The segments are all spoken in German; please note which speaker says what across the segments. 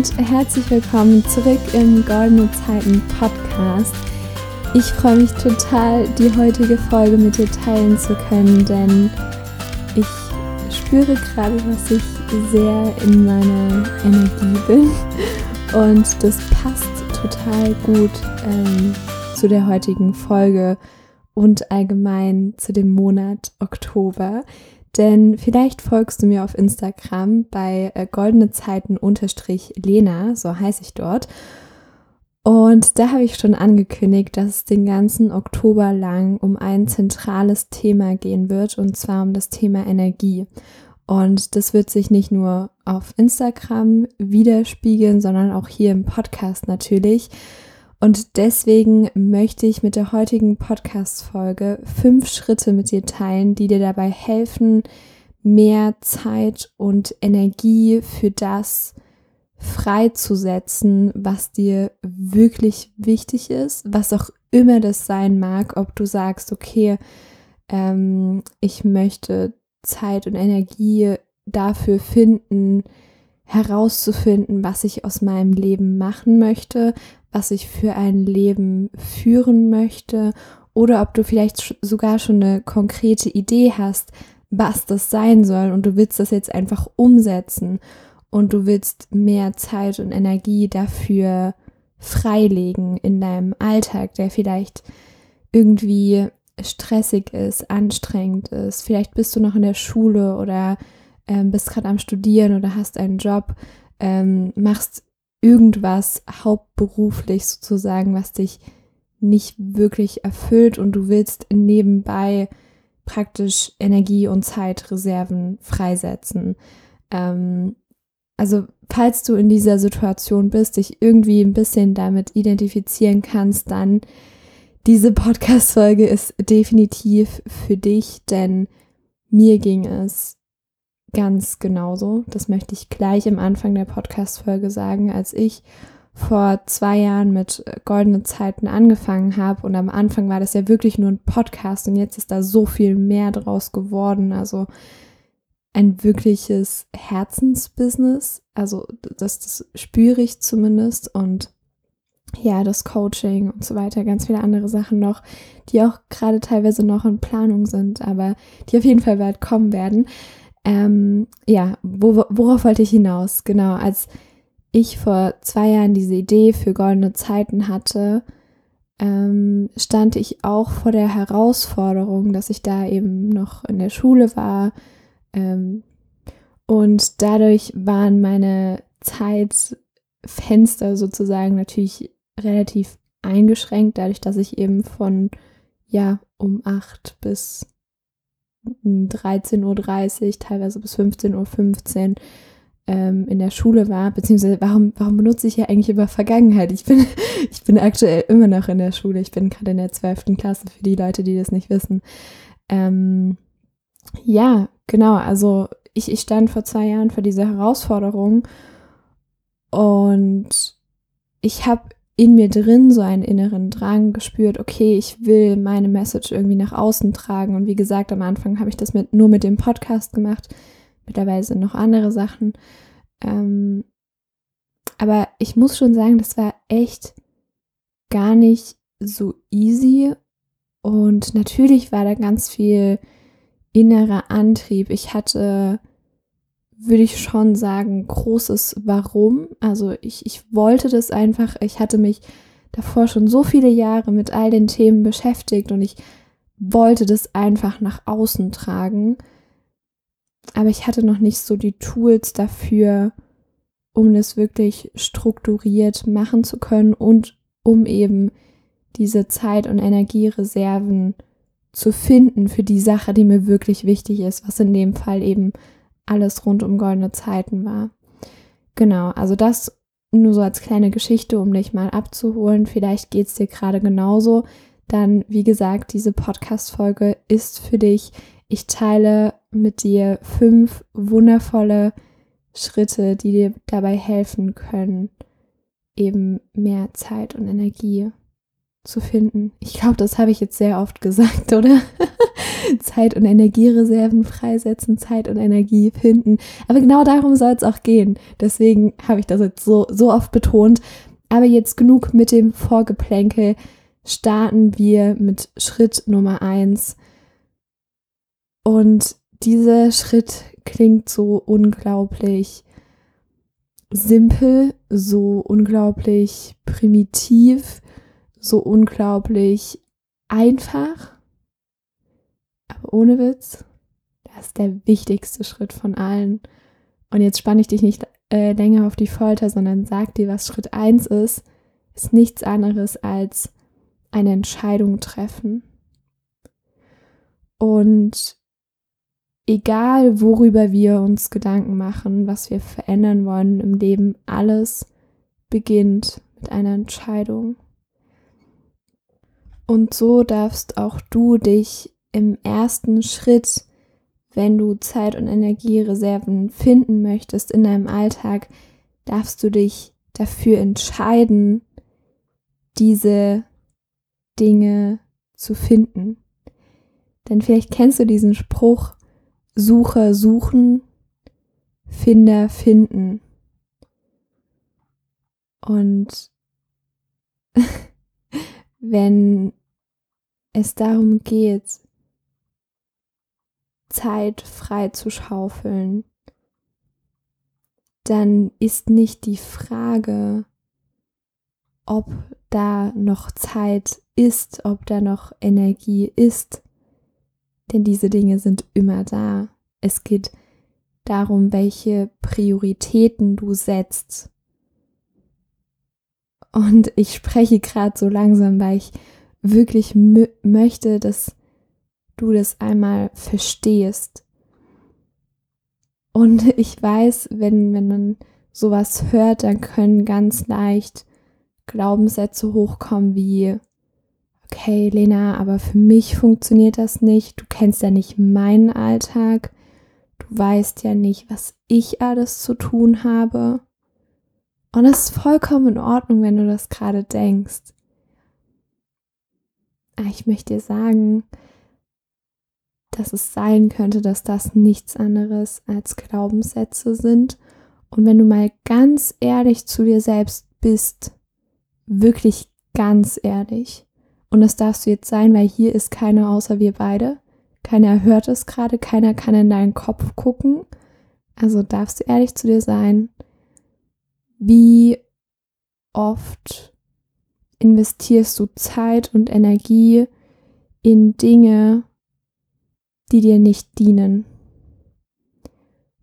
Speaker 1: Und herzlich willkommen zurück im Goldene Zeiten Podcast. Ich freue mich total, die heutige Folge mit dir teilen zu können, denn ich spüre gerade, dass ich sehr in meiner Energie bin und das passt total gut ähm, zu der heutigen Folge und allgemein zu dem Monat Oktober. Denn vielleicht folgst du mir auf Instagram bei äh, goldene Zeiten unterstrich Lena, so heiße ich dort. Und da habe ich schon angekündigt, dass es den ganzen Oktober lang um ein zentrales Thema gehen wird, und zwar um das Thema Energie. Und das wird sich nicht nur auf Instagram widerspiegeln, sondern auch hier im Podcast natürlich. Und deswegen möchte ich mit der heutigen Podcast-Folge fünf Schritte mit dir teilen, die dir dabei helfen, mehr Zeit und Energie für das freizusetzen, was dir wirklich wichtig ist, was auch immer das sein mag, ob du sagst, okay, ähm, ich möchte Zeit und Energie dafür finden, herauszufinden, was ich aus meinem Leben machen möchte, was ich für ein Leben führen möchte oder ob du vielleicht sogar schon eine konkrete Idee hast, was das sein soll und du willst das jetzt einfach umsetzen und du willst mehr Zeit und Energie dafür freilegen in deinem Alltag, der vielleicht irgendwie stressig ist, anstrengend ist. Vielleicht bist du noch in der Schule oder ähm, bist gerade am Studieren oder hast einen Job, ähm, machst irgendwas hauptberuflich sozusagen, was dich nicht wirklich erfüllt und du willst nebenbei praktisch Energie- und Zeitreserven freisetzen. Ähm, also falls du in dieser Situation bist, dich irgendwie ein bisschen damit identifizieren kannst, dann diese Podcast-Folge ist definitiv für dich, denn mir ging es ganz genauso. Das möchte ich gleich am Anfang der Podcast-Folge sagen, als ich vor zwei Jahren mit äh, Goldene Zeiten angefangen habe. Und am Anfang war das ja wirklich nur ein Podcast und jetzt ist da so viel mehr draus geworden. Also ein wirkliches Herzensbusiness. Also das, das spüre ich zumindest. Und ja, das Coaching und so weiter, ganz viele andere Sachen noch, die auch gerade teilweise noch in Planung sind, aber die auf jeden Fall bald kommen werden. Ähm, ja, wo, worauf wollte ich hinaus? Genau, als ich vor zwei Jahren diese Idee für goldene Zeiten hatte, ähm, stand ich auch vor der Herausforderung, dass ich da eben noch in der Schule war. Ähm, und dadurch waren meine Zeitfenster sozusagen natürlich relativ eingeschränkt, dadurch, dass ich eben von ja um acht bis 13.30 Uhr, teilweise bis 15.15 Uhr ähm, in der Schule war, beziehungsweise warum, warum benutze ich ja eigentlich über Vergangenheit? Ich bin, ich bin aktuell immer noch in der Schule, ich bin gerade in der 12. Klasse für die Leute, die das nicht wissen. Ähm, ja, genau, also ich, ich stand vor zwei Jahren vor dieser Herausforderung und ich habe in mir drin so einen inneren Drang gespürt, okay, ich will meine Message irgendwie nach außen tragen. Und wie gesagt, am Anfang habe ich das mit, nur mit dem Podcast gemacht. Mittlerweile noch andere Sachen. Ähm, aber ich muss schon sagen, das war echt gar nicht so easy. Und natürlich war da ganz viel innerer Antrieb. Ich hatte würde ich schon sagen, großes Warum. Also ich, ich wollte das einfach, ich hatte mich davor schon so viele Jahre mit all den Themen beschäftigt und ich wollte das einfach nach außen tragen. Aber ich hatte noch nicht so die Tools dafür, um das wirklich strukturiert machen zu können und um eben diese Zeit- und Energiereserven zu finden für die Sache, die mir wirklich wichtig ist, was in dem Fall eben alles rund um goldene Zeiten war. Genau, also das nur so als kleine Geschichte, um dich mal abzuholen. Vielleicht geht es dir gerade genauso. Dann, wie gesagt, diese Podcast-Folge ist für dich. Ich teile mit dir fünf wundervolle Schritte, die dir dabei helfen können, eben mehr Zeit und Energie zu finden. Ich glaube, das habe ich jetzt sehr oft gesagt, oder? Zeit und Energiereserven freisetzen, Zeit und Energie finden. Aber genau darum soll es auch gehen. Deswegen habe ich das jetzt so, so oft betont. Aber jetzt genug mit dem Vorgeplänkel. Starten wir mit Schritt Nummer eins. Und dieser Schritt klingt so unglaublich simpel, so unglaublich primitiv, so unglaublich einfach. Aber ohne Witz, das ist der wichtigste Schritt von allen. Und jetzt spanne ich dich nicht äh, länger auf die Folter, sondern sag dir, was Schritt 1 ist, ist nichts anderes als eine Entscheidung treffen. Und egal worüber wir uns Gedanken machen, was wir verändern wollen im Leben, alles beginnt mit einer Entscheidung. Und so darfst auch du dich im ersten Schritt, wenn du Zeit- und Energiereserven finden möchtest in deinem Alltag, darfst du dich dafür entscheiden, diese Dinge zu finden. Denn vielleicht kennst du diesen Spruch, Sucher suchen, Finder finden. Und wenn es darum geht, Zeit frei zu schaufeln, dann ist nicht die Frage, ob da noch Zeit ist, ob da noch Energie ist, denn diese Dinge sind immer da. Es geht darum, welche Prioritäten du setzt. Und ich spreche gerade so langsam, weil ich wirklich möchte, dass du das einmal verstehst. Und ich weiß, wenn, wenn man sowas hört, dann können ganz leicht Glaubenssätze hochkommen wie, okay, Lena, aber für mich funktioniert das nicht. Du kennst ja nicht meinen Alltag. Du weißt ja nicht, was ich alles zu tun habe. Und es ist vollkommen in Ordnung, wenn du das gerade denkst. Aber ich möchte dir sagen, dass es sein könnte, dass das nichts anderes als Glaubenssätze sind. Und wenn du mal ganz ehrlich zu dir selbst bist, wirklich ganz ehrlich, und das darfst du jetzt sein, weil hier ist keiner außer wir beide. Keiner hört es gerade, keiner kann in deinen Kopf gucken. Also darfst du ehrlich zu dir sein. Wie oft investierst du Zeit und Energie in Dinge, die dir nicht dienen?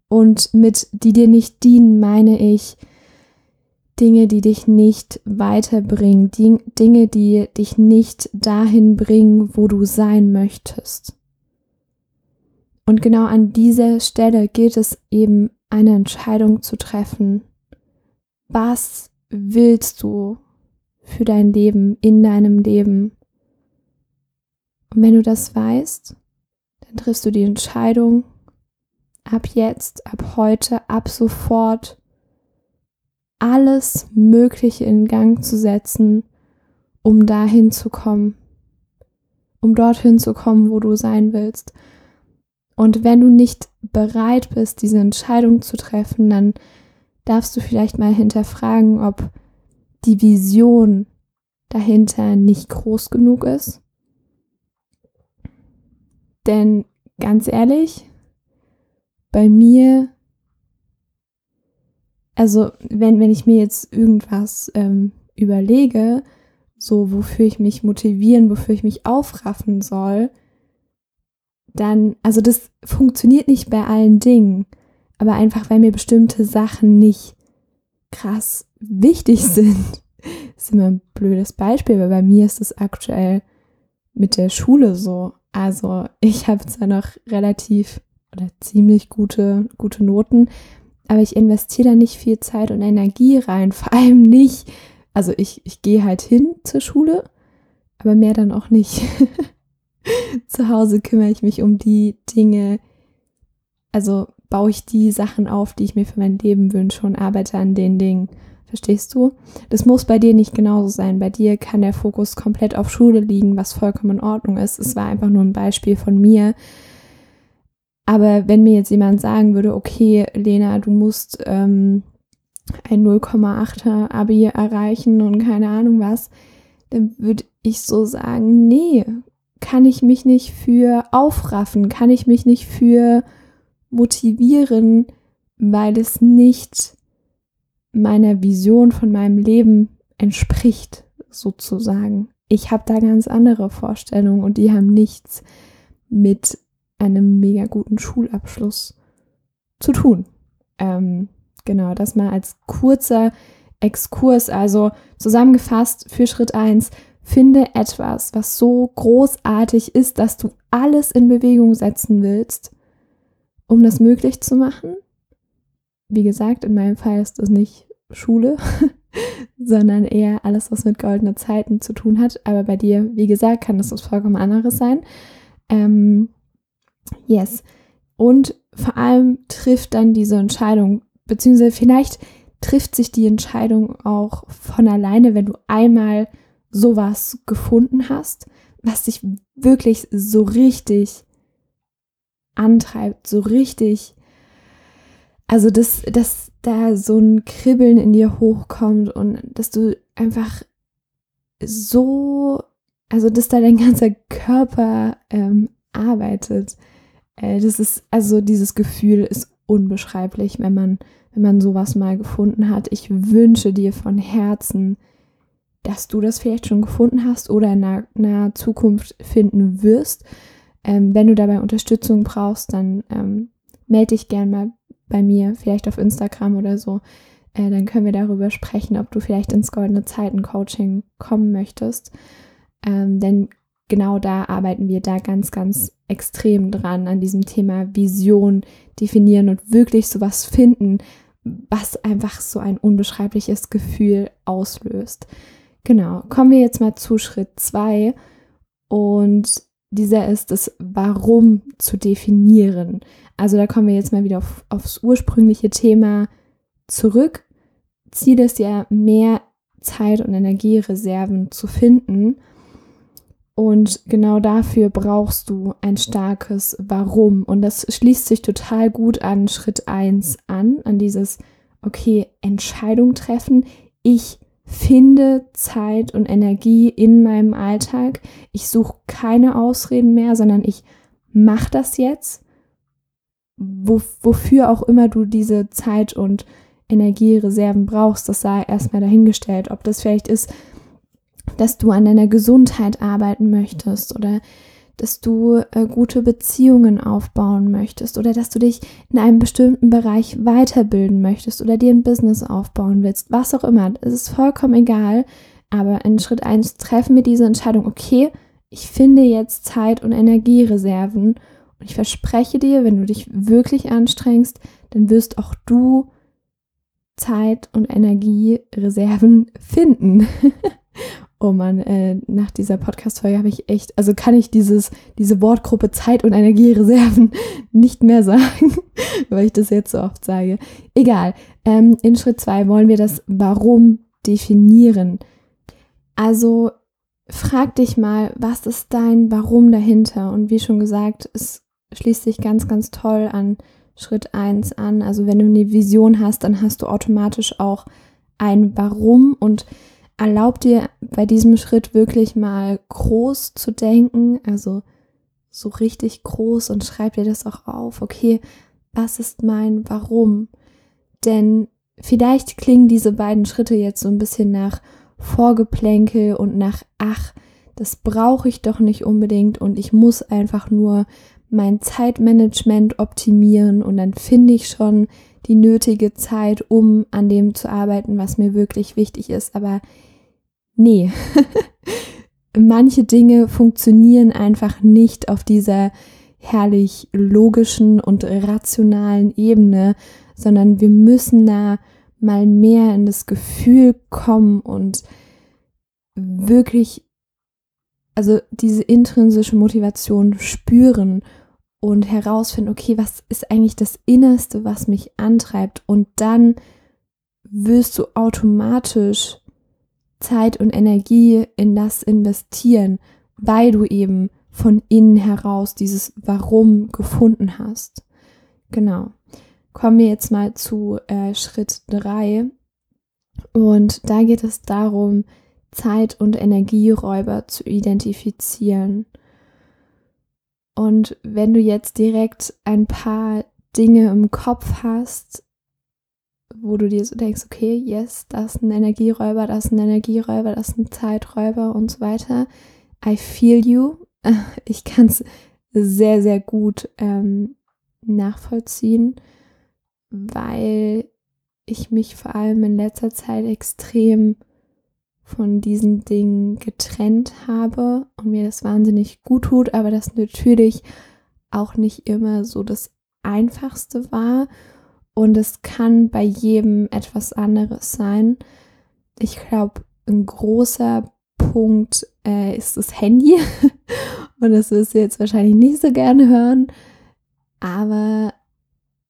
Speaker 1: Und mit die dir nicht dienen meine ich, Dinge, die dich nicht weiterbringen, Dinge, die dich nicht dahin bringen, wo du sein möchtest. Und genau an dieser Stelle gilt es eben, eine Entscheidung zu treffen. Was willst du für dein Leben, in deinem Leben? Und wenn du das weißt, dann triffst du die Entscheidung, ab jetzt, ab heute, ab sofort alles Mögliche in Gang zu setzen, um dahin zu kommen, um dorthin zu kommen, wo du sein willst. Und wenn du nicht bereit bist, diese Entscheidung zu treffen, dann darfst du vielleicht mal hinterfragen, ob die Vision dahinter nicht groß genug ist. Denn ganz ehrlich, bei mir also wenn, wenn ich mir jetzt irgendwas ähm, überlege, so wofür ich mich motivieren, wofür ich mich aufraffen soll, dann, also das funktioniert nicht bei allen Dingen, aber einfach, weil mir bestimmte Sachen nicht krass wichtig sind. Das ist immer ein blödes Beispiel, weil bei mir ist es aktuell mit der Schule so. Also ich habe zwar noch relativ oder ziemlich gute, gute Noten, aber ich investiere da nicht viel Zeit und Energie rein, vor allem nicht. Also ich, ich gehe halt hin zur Schule, aber mehr dann auch nicht. Zu Hause kümmere ich mich um die Dinge, also baue ich die Sachen auf, die ich mir für mein Leben wünsche und arbeite an den Dingen. Verstehst du? Das muss bei dir nicht genauso sein. Bei dir kann der Fokus komplett auf Schule liegen, was vollkommen in Ordnung ist. Es war einfach nur ein Beispiel von mir. Aber wenn mir jetzt jemand sagen würde, okay, Lena, du musst ähm, ein 0,8er Abi erreichen und keine Ahnung was, dann würde ich so sagen, nee, kann ich mich nicht für aufraffen, kann ich mich nicht für motivieren, weil es nicht meiner Vision von meinem Leben entspricht, sozusagen. Ich habe da ganz andere Vorstellungen und die haben nichts mit einem mega guten Schulabschluss zu tun. Ähm, genau, das mal als kurzer Exkurs. Also zusammengefasst für Schritt 1, finde etwas, was so großartig ist, dass du alles in Bewegung setzen willst, um das möglich zu machen. Wie gesagt, in meinem Fall ist das nicht Schule, sondern eher alles, was mit goldenen Zeiten zu tun hat. Aber bei dir, wie gesagt, kann das was vollkommen anderes sein. Ähm, yes. Und vor allem trifft dann diese Entscheidung, beziehungsweise vielleicht trifft sich die Entscheidung auch von alleine, wenn du einmal sowas gefunden hast, was dich wirklich so richtig antreibt, so richtig, also dass, dass da so ein Kribbeln in dir hochkommt und dass du einfach so, also dass da dein ganzer Körper ähm, arbeitet. Äh, das ist, also dieses Gefühl ist unbeschreiblich, wenn man, wenn man sowas mal gefunden hat. Ich wünsche dir von Herzen, dass du das vielleicht schon gefunden hast oder in naher, naher Zukunft finden wirst. Ähm, wenn du dabei Unterstützung brauchst, dann ähm, melde dich gern mal bei mir, vielleicht auf Instagram oder so. Äh, dann können wir darüber sprechen, ob du vielleicht ins Goldene Zeiten Coaching kommen möchtest. Ähm, denn genau da arbeiten wir da ganz, ganz extrem dran an diesem Thema Vision definieren und wirklich sowas finden, was einfach so ein unbeschreibliches Gefühl auslöst. Genau, kommen wir jetzt mal zu Schritt 2 und dieser ist das Warum zu definieren. Also da kommen wir jetzt mal wieder auf, aufs ursprüngliche Thema zurück. Ziel ist ja, mehr Zeit- und Energiereserven zu finden. Und genau dafür brauchst du ein starkes Warum. Und das schließt sich total gut an Schritt 1 an, an dieses, okay, Entscheidung treffen. Ich finde Zeit und Energie in meinem Alltag. Ich suche keine Ausreden mehr, sondern ich mache das jetzt, wo, wofür auch immer du diese Zeit und Energiereserven brauchst. Das sei erstmal dahingestellt. Ob das vielleicht ist, dass du an deiner Gesundheit arbeiten möchtest oder dass du äh, gute Beziehungen aufbauen möchtest oder dass du dich in einem bestimmten Bereich weiterbilden möchtest oder dir ein Business aufbauen willst, was auch immer. Es ist vollkommen egal. Aber in Schritt 1 treffen wir diese Entscheidung, okay, ich finde jetzt Zeit und Energiereserven und ich verspreche dir, wenn du dich wirklich anstrengst, dann wirst auch du Zeit und Energiereserven finden. Oh man, äh, nach dieser Podcast-Folge habe ich echt, also kann ich dieses, diese Wortgruppe Zeit und Energiereserven nicht mehr sagen, weil ich das jetzt so oft sage. Egal. Ähm, in Schritt zwei wollen wir das Warum definieren. Also frag dich mal, was ist dein Warum dahinter? Und wie schon gesagt, es schließt sich ganz, ganz toll an Schritt eins an. Also wenn du eine Vision hast, dann hast du automatisch auch ein Warum und erlaub dir bei diesem Schritt wirklich mal groß zu denken, also so richtig groß und schreib dir das auch auf. Okay, was ist mein Warum? Denn vielleicht klingen diese beiden Schritte jetzt so ein bisschen nach Vorgeplänkel und nach, ach, das brauche ich doch nicht unbedingt und ich muss einfach nur mein Zeitmanagement optimieren und dann finde ich schon die nötige Zeit, um an dem zu arbeiten, was mir wirklich wichtig ist. Aber nee, manche Dinge funktionieren einfach nicht auf dieser herrlich logischen und rationalen Ebene, sondern wir müssen da mal mehr in das Gefühl kommen und wirklich, also diese intrinsische Motivation spüren und herausfinden, okay, was ist eigentlich das Innerste, was mich antreibt? Und dann wirst du automatisch Zeit und Energie in das investieren, weil du eben von innen heraus dieses Warum gefunden hast. Genau. Kommen wir jetzt mal zu äh, Schritt 3. Und da geht es darum, Zeit- und Energieräuber zu identifizieren. Und wenn du jetzt direkt ein paar Dinge im Kopf hast, wo du dir so denkst, okay, yes, das ist ein Energieräuber, das ist ein Energieräuber, das ist ein Zeiträuber und so weiter. I feel you. Ich kann es sehr, sehr gut ähm, nachvollziehen, weil ich mich vor allem in letzter Zeit extrem von diesen Dingen getrennt habe und mir das wahnsinnig gut tut, aber das natürlich auch nicht immer so das Einfachste war und es kann bei jedem etwas anderes sein. Ich glaube, ein großer Punkt äh, ist das Handy und das wirst du jetzt wahrscheinlich nicht so gerne hören, aber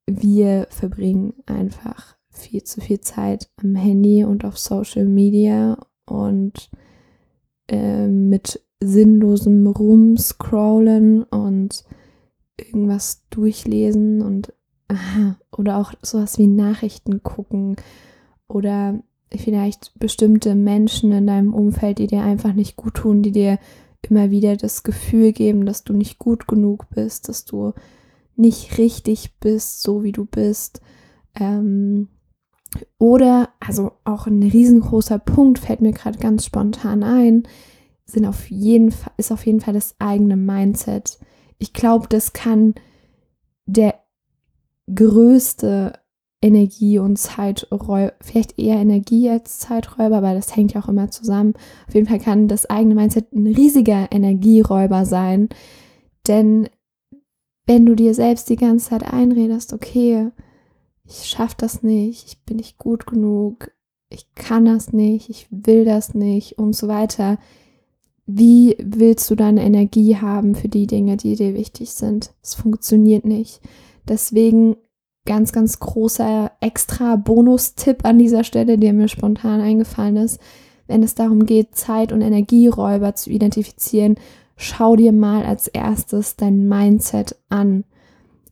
Speaker 1: wir verbringen einfach viel zu viel Zeit am Handy und auf Social Media und äh, mit sinnlosem Rumscrollen und irgendwas durchlesen und oder auch sowas wie Nachrichten gucken oder vielleicht bestimmte Menschen in deinem Umfeld, die dir einfach nicht gut tun, die dir immer wieder das Gefühl geben, dass du nicht gut genug bist, dass du nicht richtig bist, so wie du bist. Ähm, oder, also auch ein riesengroßer Punkt, fällt mir gerade ganz spontan ein, sind auf jeden Fall, ist auf jeden Fall das eigene Mindset. Ich glaube, das kann der größte Energie- und Zeiträuber, vielleicht eher Energie als Zeiträuber, aber das hängt ja auch immer zusammen. Auf jeden Fall kann das eigene Mindset ein riesiger Energieräuber sein, denn wenn du dir selbst die ganze Zeit einredest, okay, ich schaffe das nicht, ich bin nicht gut genug, ich kann das nicht, ich will das nicht und so weiter. Wie willst du deine Energie haben für die Dinge, die dir wichtig sind? Es funktioniert nicht. Deswegen ganz, ganz großer extra Bonustipp an dieser Stelle, der mir spontan eingefallen ist, wenn es darum geht, Zeit- und Energieräuber zu identifizieren, schau dir mal als erstes dein Mindset an.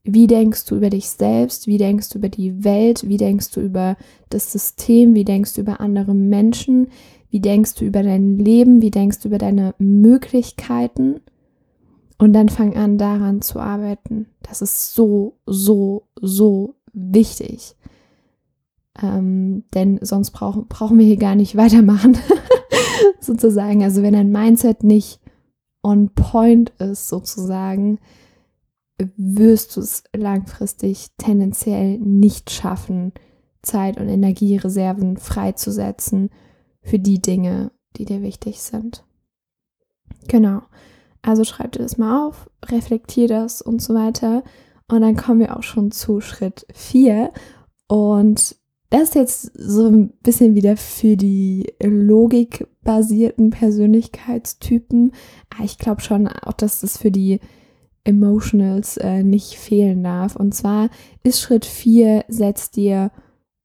Speaker 1: Wie denkst du über dich selbst? Wie denkst du über die Welt? Wie denkst du über das System? Wie denkst du über andere Menschen? Wie denkst du über dein Leben? Wie denkst du über deine Möglichkeiten? Und dann fang an, daran zu arbeiten. Das ist so, so, so wichtig. Ähm, denn sonst brauch, brauchen wir hier gar nicht weitermachen, sozusagen. Also wenn ein Mindset nicht on point ist, sozusagen, wirst du es langfristig tendenziell nicht schaffen, Zeit und Energiereserven freizusetzen für die Dinge, die dir wichtig sind. Genau. Also schreib dir das mal auf, reflektier das und so weiter. Und dann kommen wir auch schon zu Schritt 4. Und das ist jetzt so ein bisschen wieder für die logikbasierten Persönlichkeitstypen. Ah, ich glaube schon auch, dass das für die Emotionals äh, nicht fehlen darf. Und zwar ist Schritt 4, setz dir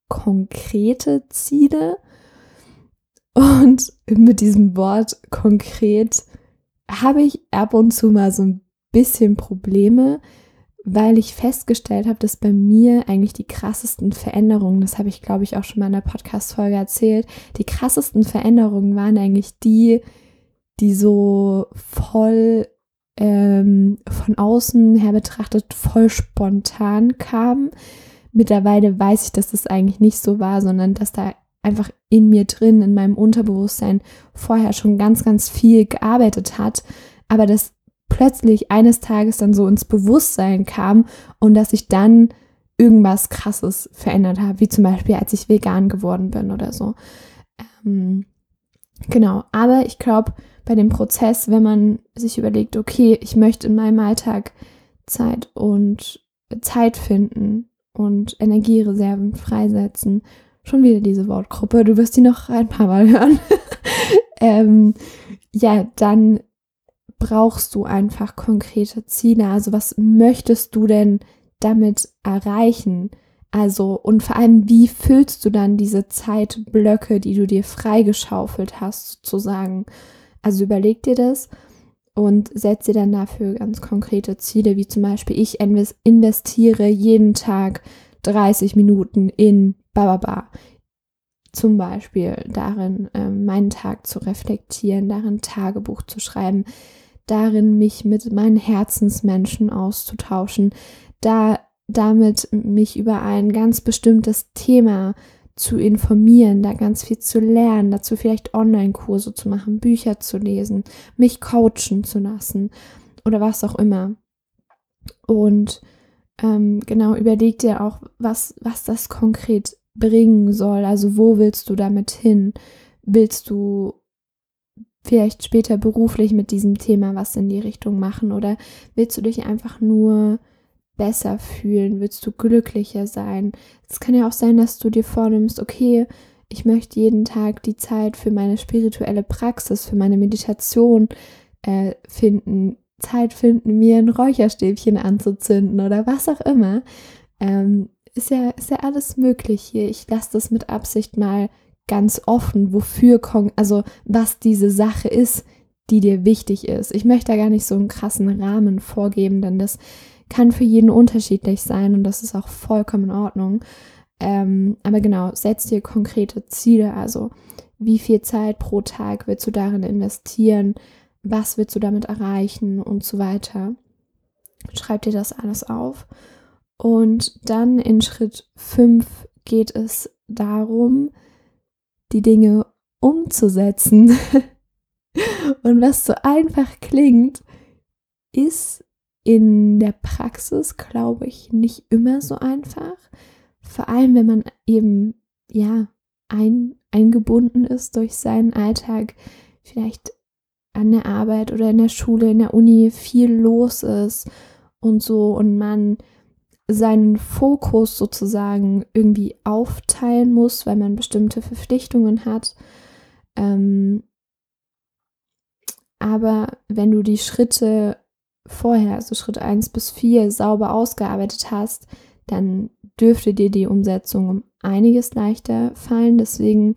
Speaker 1: konkrete Ziele. Und mit diesem Wort konkret habe ich ab und zu mal so ein bisschen Probleme, weil ich festgestellt habe, dass bei mir eigentlich die krassesten Veränderungen, das habe ich glaube ich auch schon mal in der Podcast-Folge erzählt, die krassesten Veränderungen waren eigentlich die, die so voll ähm, von außen her betrachtet voll spontan kam. Mittlerweile weiß ich, dass das eigentlich nicht so war, sondern dass da einfach in mir drin, in meinem Unterbewusstsein vorher schon ganz, ganz viel gearbeitet hat, aber das plötzlich eines Tages dann so ins Bewusstsein kam und dass ich dann irgendwas Krasses verändert habe, wie zum Beispiel, als ich vegan geworden bin oder so. Ähm, genau, aber ich glaube, bei dem Prozess, wenn man sich überlegt, okay, ich möchte in meinem Alltag Zeit und Zeit finden und Energiereserven freisetzen. Schon wieder diese Wortgruppe, du wirst die noch ein paar Mal hören. ähm, ja, dann brauchst du einfach konkrete Ziele. Also was möchtest du denn damit erreichen? Also, und vor allem, wie füllst du dann diese Zeitblöcke, die du dir freigeschaufelt hast, sozusagen? Also überleg dir das und setz dir dann dafür ganz konkrete Ziele, wie zum Beispiel, ich investiere jeden Tag 30 Minuten in Bababa. Zum Beispiel darin, äh, meinen Tag zu reflektieren, darin Tagebuch zu schreiben, darin mich mit meinen Herzensmenschen auszutauschen, da damit mich über ein ganz bestimmtes Thema zu informieren, da ganz viel zu lernen, dazu vielleicht Online-Kurse zu machen, Bücher zu lesen, mich coachen zu lassen oder was auch immer. Und ähm, genau, überleg dir auch, was, was das konkret bringen soll. Also wo willst du damit hin? Willst du vielleicht später beruflich mit diesem Thema was in die Richtung machen oder willst du dich einfach nur besser fühlen? Willst du glücklicher sein? Es kann ja auch sein, dass du dir vornimmst, okay, ich möchte jeden Tag die Zeit für meine spirituelle Praxis, für meine Meditation äh, finden, Zeit finden, mir ein Räucherstäbchen anzuzünden oder was auch immer. Ähm, ist ja, ist ja alles möglich hier. Ich lasse das mit Absicht mal ganz offen, wofür, also was diese Sache ist, die dir wichtig ist. Ich möchte da gar nicht so einen krassen Rahmen vorgeben, denn das kann für jeden unterschiedlich sein und das ist auch vollkommen in Ordnung. Ähm, aber genau, setz dir konkrete Ziele, also wie viel Zeit pro Tag willst du darin investieren, was willst du damit erreichen und so weiter. Schreib dir das alles auf. Und dann in Schritt 5 geht es darum, die Dinge umzusetzen. Und was so einfach klingt, ist in der Praxis, glaube ich, nicht immer so einfach. Vor allem, wenn man eben, ja, ein, eingebunden ist durch seinen Alltag, vielleicht an der Arbeit oder in der Schule, in der Uni viel los ist und so und man seinen Fokus sozusagen irgendwie aufteilen muss, weil man bestimmte Verpflichtungen hat. Ähm, aber wenn du die Schritte vorher, also Schritt 1 bis 4, sauber ausgearbeitet hast, dann dürfte dir die Umsetzung um einiges leichter fallen. Deswegen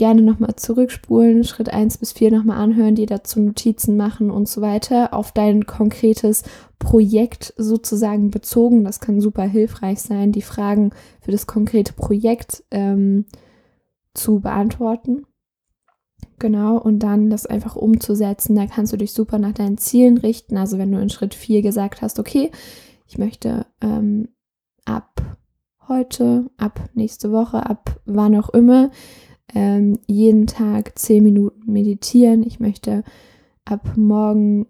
Speaker 1: gerne nochmal zurückspulen, Schritt 1 bis 4 nochmal anhören, dir dazu Notizen machen und so weiter, auf dein konkretes Projekt sozusagen bezogen. Das kann super hilfreich sein, die Fragen für das konkrete Projekt ähm, zu beantworten. Genau, und dann das einfach umzusetzen. Da kannst du dich super nach deinen Zielen richten. Also wenn du in Schritt 4 gesagt hast, okay, ich möchte ähm, ab heute, ab nächste Woche, ab wann auch immer, ähm, jeden Tag zehn Minuten meditieren. Ich möchte ab morgen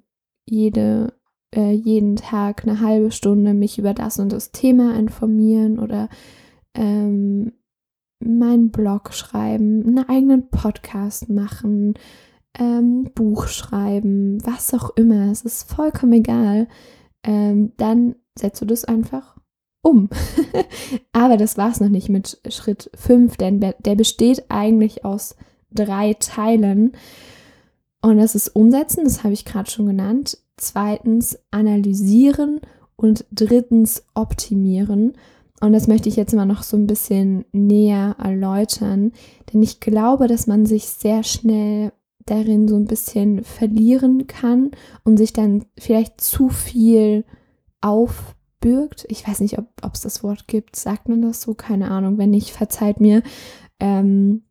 Speaker 1: jede, äh, jeden Tag eine halbe Stunde mich über das und das Thema informieren oder ähm, meinen Blog schreiben, einen eigenen Podcast machen, ähm, Buch schreiben, was auch immer. Es ist vollkommen egal. Ähm, dann setzt du das einfach um. Aber das war es noch nicht mit Schritt 5, denn der besteht eigentlich aus drei Teilen. Und das ist Umsetzen, das habe ich gerade schon genannt. Zweitens Analysieren und drittens Optimieren. Und das möchte ich jetzt mal noch so ein bisschen näher erläutern, denn ich glaube, dass man sich sehr schnell darin so ein bisschen verlieren kann und sich dann vielleicht zu viel auf bürgt. Ich weiß nicht, ob es das Wort gibt. Sagt man das so? Keine Ahnung. Wenn nicht, verzeiht mir. Ähm,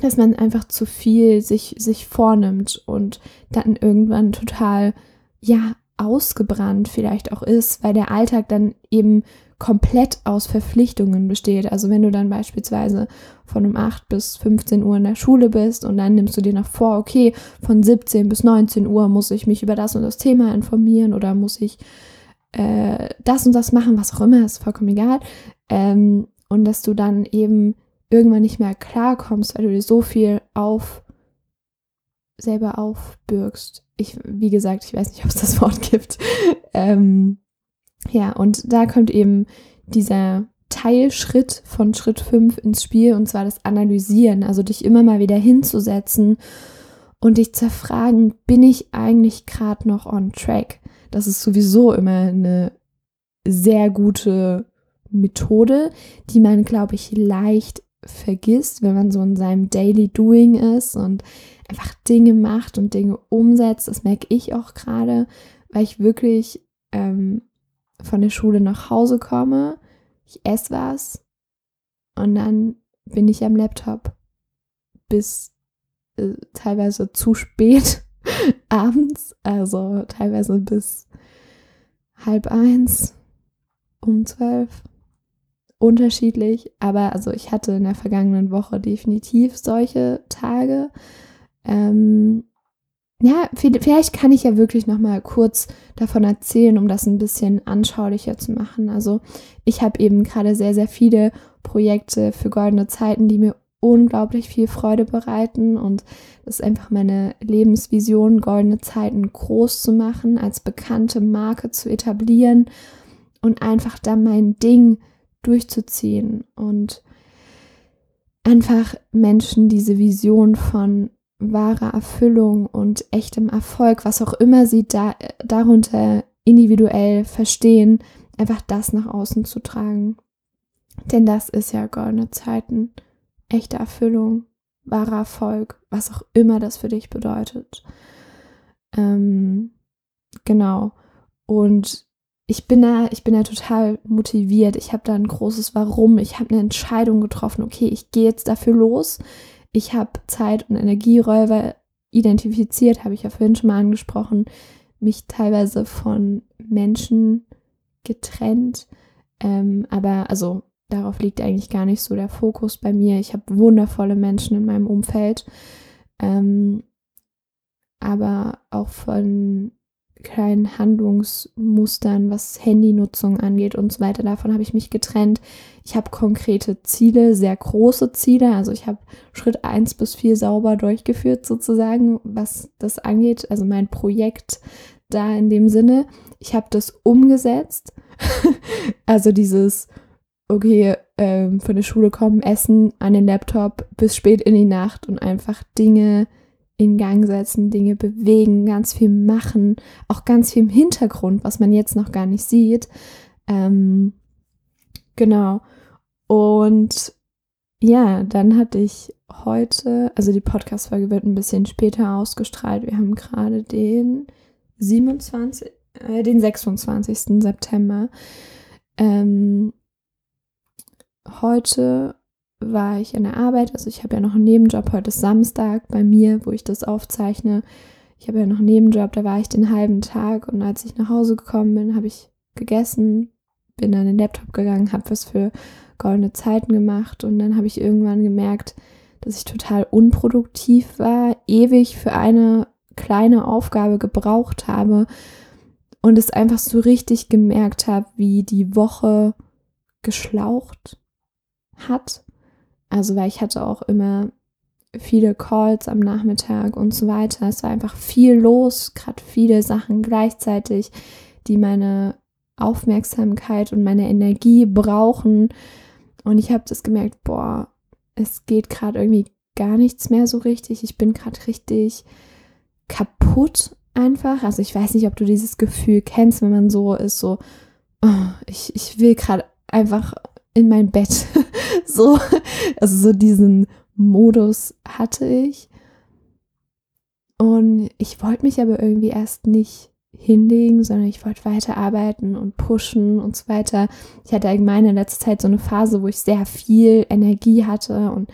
Speaker 1: dass man einfach zu viel sich, sich vornimmt und dann irgendwann total, ja, ausgebrannt vielleicht auch ist, weil der Alltag dann eben komplett aus Verpflichtungen besteht. Also wenn du dann beispielsweise von um 8 bis 15 Uhr in der Schule bist und dann nimmst du dir noch vor, okay, von 17 bis 19 Uhr muss ich mich über das und das Thema informieren oder muss ich äh, das und das machen, was auch immer, ist vollkommen egal. Ähm, und dass du dann eben irgendwann nicht mehr klarkommst, weil du dir so viel auf selber aufbürgst. Ich, wie gesagt, ich weiß nicht, ob es das Wort gibt. ähm, ja, und da kommt eben dieser Teilschritt von Schritt 5 ins Spiel, und zwar das Analysieren, also dich immer mal wieder hinzusetzen und dich zu fragen, bin ich eigentlich gerade noch on track? Das ist sowieso immer eine sehr gute Methode, die man, glaube ich, leicht vergisst, wenn man so in seinem Daily Doing ist und einfach Dinge macht und Dinge umsetzt. Das merke ich auch gerade, weil ich wirklich ähm, von der Schule nach Hause komme, ich esse was und dann bin ich am Laptop bis äh, teilweise zu spät abends, also teilweise bis halb eins, um zwölf. Unterschiedlich, aber also ich hatte in der vergangenen Woche definitiv solche Tage. Ähm, ja, vielleicht kann ich ja wirklich noch mal kurz davon erzählen, um das ein bisschen anschaulicher zu machen. Also ich habe eben gerade sehr, sehr viele Projekte für goldene Zeiten, die mir unglaublich viel Freude bereiten und das ist einfach meine Lebensvision, goldene Zeiten groß zu machen, als bekannte Marke zu etablieren und einfach da mein Ding durchzuziehen und einfach Menschen diese Vision von wahrer Erfüllung und echtem Erfolg, was auch immer sie da, darunter individuell verstehen, einfach das nach außen zu tragen. Denn das ist ja goldene Zeiten echte Erfüllung, wahrer Erfolg, was auch immer das für dich bedeutet. Ähm, genau. Und ich bin da, ich bin da total motiviert. Ich habe da ein großes Warum. Ich habe eine Entscheidung getroffen. Okay, ich gehe jetzt dafür los. Ich habe Zeit- und Energieräuber identifiziert, habe ich ja vorhin schon mal angesprochen, mich teilweise von Menschen getrennt. Ähm, aber also darauf liegt eigentlich gar nicht so der Fokus bei mir. Ich habe wundervolle Menschen in meinem Umfeld, ähm, aber auch von kleinen Handlungsmustern, was Handynutzung angeht und so weiter. Davon habe ich mich getrennt. Ich habe konkrete Ziele, sehr große Ziele. Also ich habe Schritt 1 bis 4 sauber durchgeführt sozusagen, was das angeht. Also mein Projekt da in dem Sinne. Ich habe das umgesetzt. also dieses okay, ähm, von der Schule kommen, essen, an den Laptop bis spät in die Nacht und einfach Dinge in Gang setzen, Dinge bewegen, ganz viel machen, auch ganz viel im Hintergrund, was man jetzt noch gar nicht sieht. Ähm, genau. Und ja, dann hatte ich heute, also die Podcast-Folge wird ein bisschen später ausgestrahlt. Wir haben gerade den 27, äh, den 26. September. Ähm, heute war ich in der Arbeit, also ich habe ja noch einen Nebenjob, heute ist Samstag bei mir, wo ich das aufzeichne. Ich habe ja noch einen Nebenjob, da war ich den halben Tag und als ich nach Hause gekommen bin, habe ich gegessen, bin an den Laptop gegangen, habe was für goldene Zeiten gemacht und dann habe ich irgendwann gemerkt, dass ich total unproduktiv war, ewig für eine kleine Aufgabe gebraucht habe und es einfach so richtig gemerkt habe, wie die Woche geschlaucht hat. Also weil ich hatte auch immer viele Calls am Nachmittag und so weiter. Es war einfach viel los, gerade viele Sachen gleichzeitig, die meine Aufmerksamkeit und meine Energie brauchen. Und ich habe das gemerkt, boah, es geht gerade irgendwie gar nichts mehr so richtig. Ich bin gerade richtig kaputt einfach. Also ich weiß nicht, ob du dieses Gefühl kennst, wenn man so ist, so, oh, ich, ich will gerade einfach in mein Bett. so, also so diesen Modus hatte ich. Und ich wollte mich aber irgendwie erst nicht hinlegen, sondern ich wollte weiterarbeiten und pushen und so weiter. Ich hatte allgemein in letzter Zeit so eine Phase, wo ich sehr viel Energie hatte und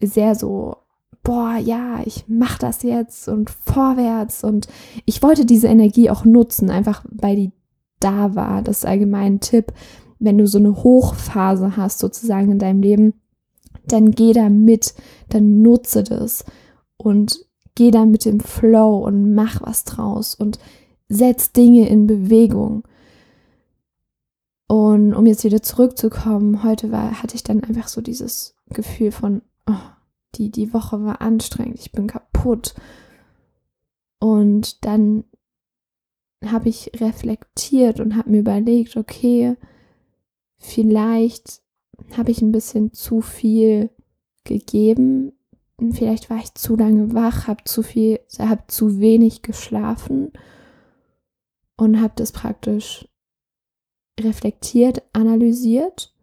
Speaker 1: sehr so, boah, ja, ich mache das jetzt und vorwärts. Und ich wollte diese Energie auch nutzen, einfach weil die da war. Das ist allgemein ein Tipp wenn du so eine Hochphase hast sozusagen in deinem Leben, dann geh da mit, dann nutze das und geh da mit dem Flow und mach was draus und setz Dinge in Bewegung. Und um jetzt wieder zurückzukommen, heute war, hatte ich dann einfach so dieses Gefühl von, oh, die, die Woche war anstrengend, ich bin kaputt. Und dann habe ich reflektiert und habe mir überlegt, okay, vielleicht habe ich ein bisschen zu viel gegeben. Vielleicht war ich zu lange wach, habe zu viel, habe zu wenig geschlafen und habe das praktisch reflektiert, analysiert.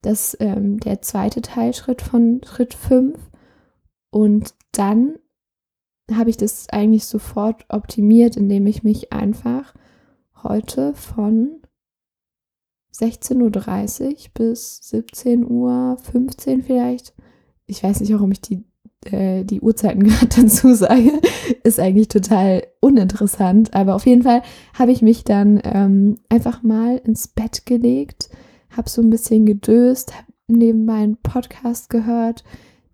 Speaker 1: Das ähm, der zweite Teilschritt von Schritt 5. Und dann habe ich das eigentlich sofort optimiert, indem ich mich einfach heute von 16.30 Uhr bis 17.15 Uhr vielleicht, ich weiß nicht, warum ich die, äh, die Uhrzeiten gerade dazu sage, ist eigentlich total uninteressant, aber auf jeden Fall habe ich mich dann ähm, einfach mal ins Bett gelegt, habe so ein bisschen gedöst, habe nebenbei einen Podcast gehört,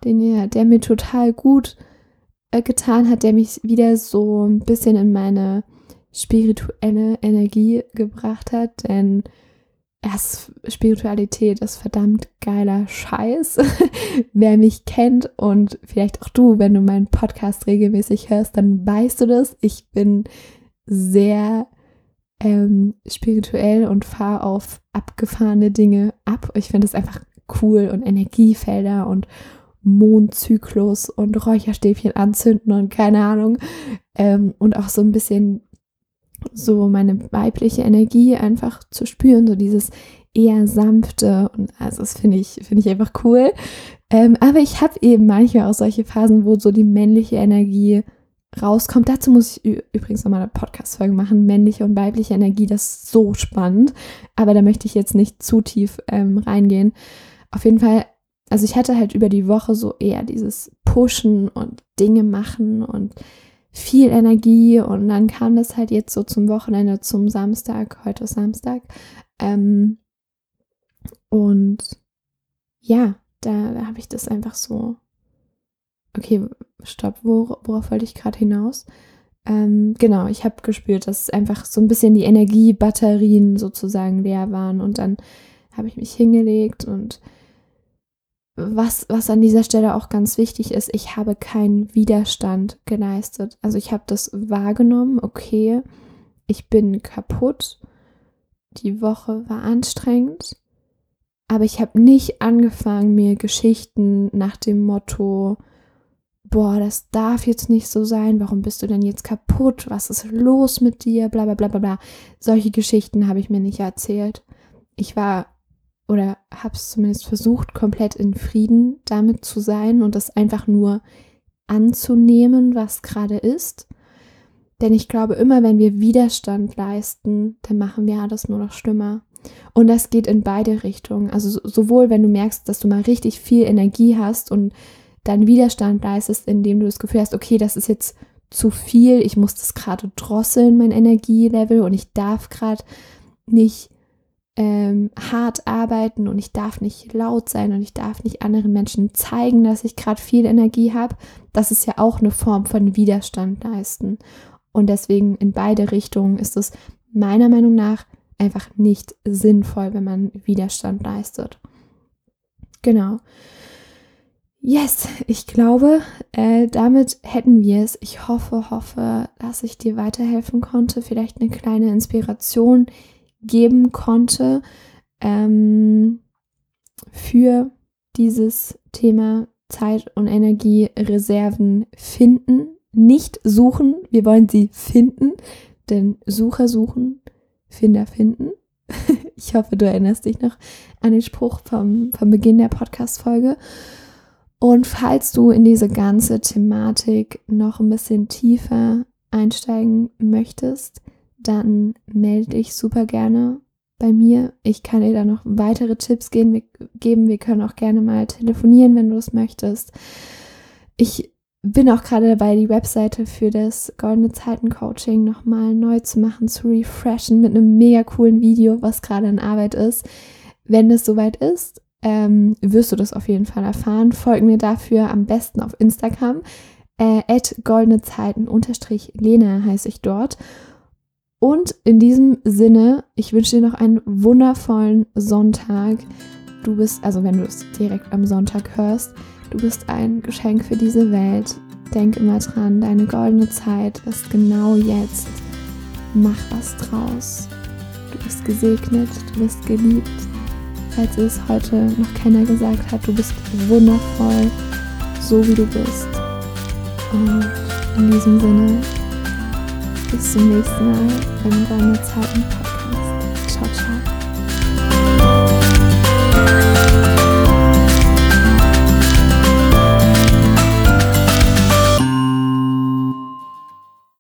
Speaker 1: den, der mir total gut äh, getan hat, der mich wieder so ein bisschen in meine spirituelle Energie gebracht hat, denn erst Spiritualität ist verdammt geiler Scheiß. Wer mich kennt und vielleicht auch du, wenn du meinen Podcast regelmäßig hörst, dann weißt du das. Ich bin sehr ähm, spirituell und fahre auf abgefahrene Dinge ab. Ich finde es einfach cool und Energiefelder und Mondzyklus und Räucherstäbchen anzünden und keine Ahnung. Ähm, und auch so ein bisschen so meine weibliche Energie einfach zu spüren, so dieses eher sanfte und also das finde ich, finde ich einfach cool. Ähm, aber ich habe eben manchmal auch solche Phasen, wo so die männliche Energie rauskommt. Dazu muss ich übrigens nochmal eine Podcast-Folge machen. Männliche und weibliche Energie, das ist so spannend. Aber da möchte ich jetzt nicht zu tief ähm, reingehen. Auf jeden Fall also ich hatte halt über die Woche so eher dieses Pushen und Dinge machen und viel Energie und dann kam das halt jetzt so zum Wochenende, zum Samstag, heute ist Samstag. Ähm, und ja, da, da habe ich das einfach so. Okay, stopp, Wor worauf wollte ich gerade hinaus? Ähm, genau, ich habe gespürt, dass einfach so ein bisschen die Energiebatterien sozusagen leer waren und dann habe ich mich hingelegt und was, was an dieser Stelle auch ganz wichtig ist, ich habe keinen Widerstand geleistet. Also ich habe das wahrgenommen, okay, ich bin kaputt, die Woche war anstrengend, aber ich habe nicht angefangen, mir Geschichten nach dem Motto, boah, das darf jetzt nicht so sein, warum bist du denn jetzt kaputt, was ist los mit dir, bla bla bla bla bla. Solche Geschichten habe ich mir nicht erzählt. Ich war oder habe es zumindest versucht, komplett in Frieden damit zu sein und das einfach nur anzunehmen, was gerade ist. Denn ich glaube, immer wenn wir Widerstand leisten, dann machen wir alles nur noch schlimmer. Und das geht in beide Richtungen. Also sowohl, wenn du merkst, dass du mal richtig viel Energie hast und dann Widerstand leistest, indem du das Gefühl hast, okay, das ist jetzt zu viel, ich muss das gerade drosseln, mein Energielevel, und ich darf gerade nicht ähm, hart arbeiten und ich darf nicht laut sein und ich darf nicht anderen Menschen zeigen, dass ich gerade viel Energie habe. Das ist ja auch eine Form von Widerstand leisten. Und deswegen in beide Richtungen ist es meiner Meinung nach einfach nicht sinnvoll, wenn man Widerstand leistet. Genau. Yes, ich glaube, äh, damit hätten wir es. Ich hoffe, hoffe, dass ich dir weiterhelfen konnte. Vielleicht eine kleine Inspiration geben konnte ähm, für dieses Thema Zeit und Energiereserven finden. Nicht suchen, wir wollen sie finden, denn Sucher suchen, Finder finden. ich hoffe, du erinnerst dich noch an den Spruch vom, vom Beginn der Podcast-Folge. Und falls du in diese ganze Thematik noch ein bisschen tiefer einsteigen möchtest, dann melde dich super gerne bei mir. Ich kann dir da noch weitere Tipps geben. Wir können auch gerne mal telefonieren, wenn du das möchtest. Ich bin auch gerade dabei, die Webseite für das Goldene Zeiten Coaching nochmal neu zu machen, zu refreshen mit einem mega coolen Video, was gerade in Arbeit ist. Wenn es soweit ist, ähm, wirst du das auf jeden Fall erfahren. Folge mir dafür am besten auf Instagram. Äh, goldene Zeiten Lena heiße ich dort. Und in diesem Sinne, ich wünsche dir noch einen wundervollen Sonntag. Du bist, also wenn du es direkt am Sonntag hörst, du bist ein Geschenk für diese Welt. Denk immer dran, deine goldene Zeit ist genau jetzt. Mach was draus. Du bist gesegnet, du bist geliebt. Falls es heute noch keiner gesagt hat, du bist wundervoll, so wie du bist. Und in diesem Sinne, bis zum nächsten Mal beim Deine Zeiten Podcast. Ciao, ciao.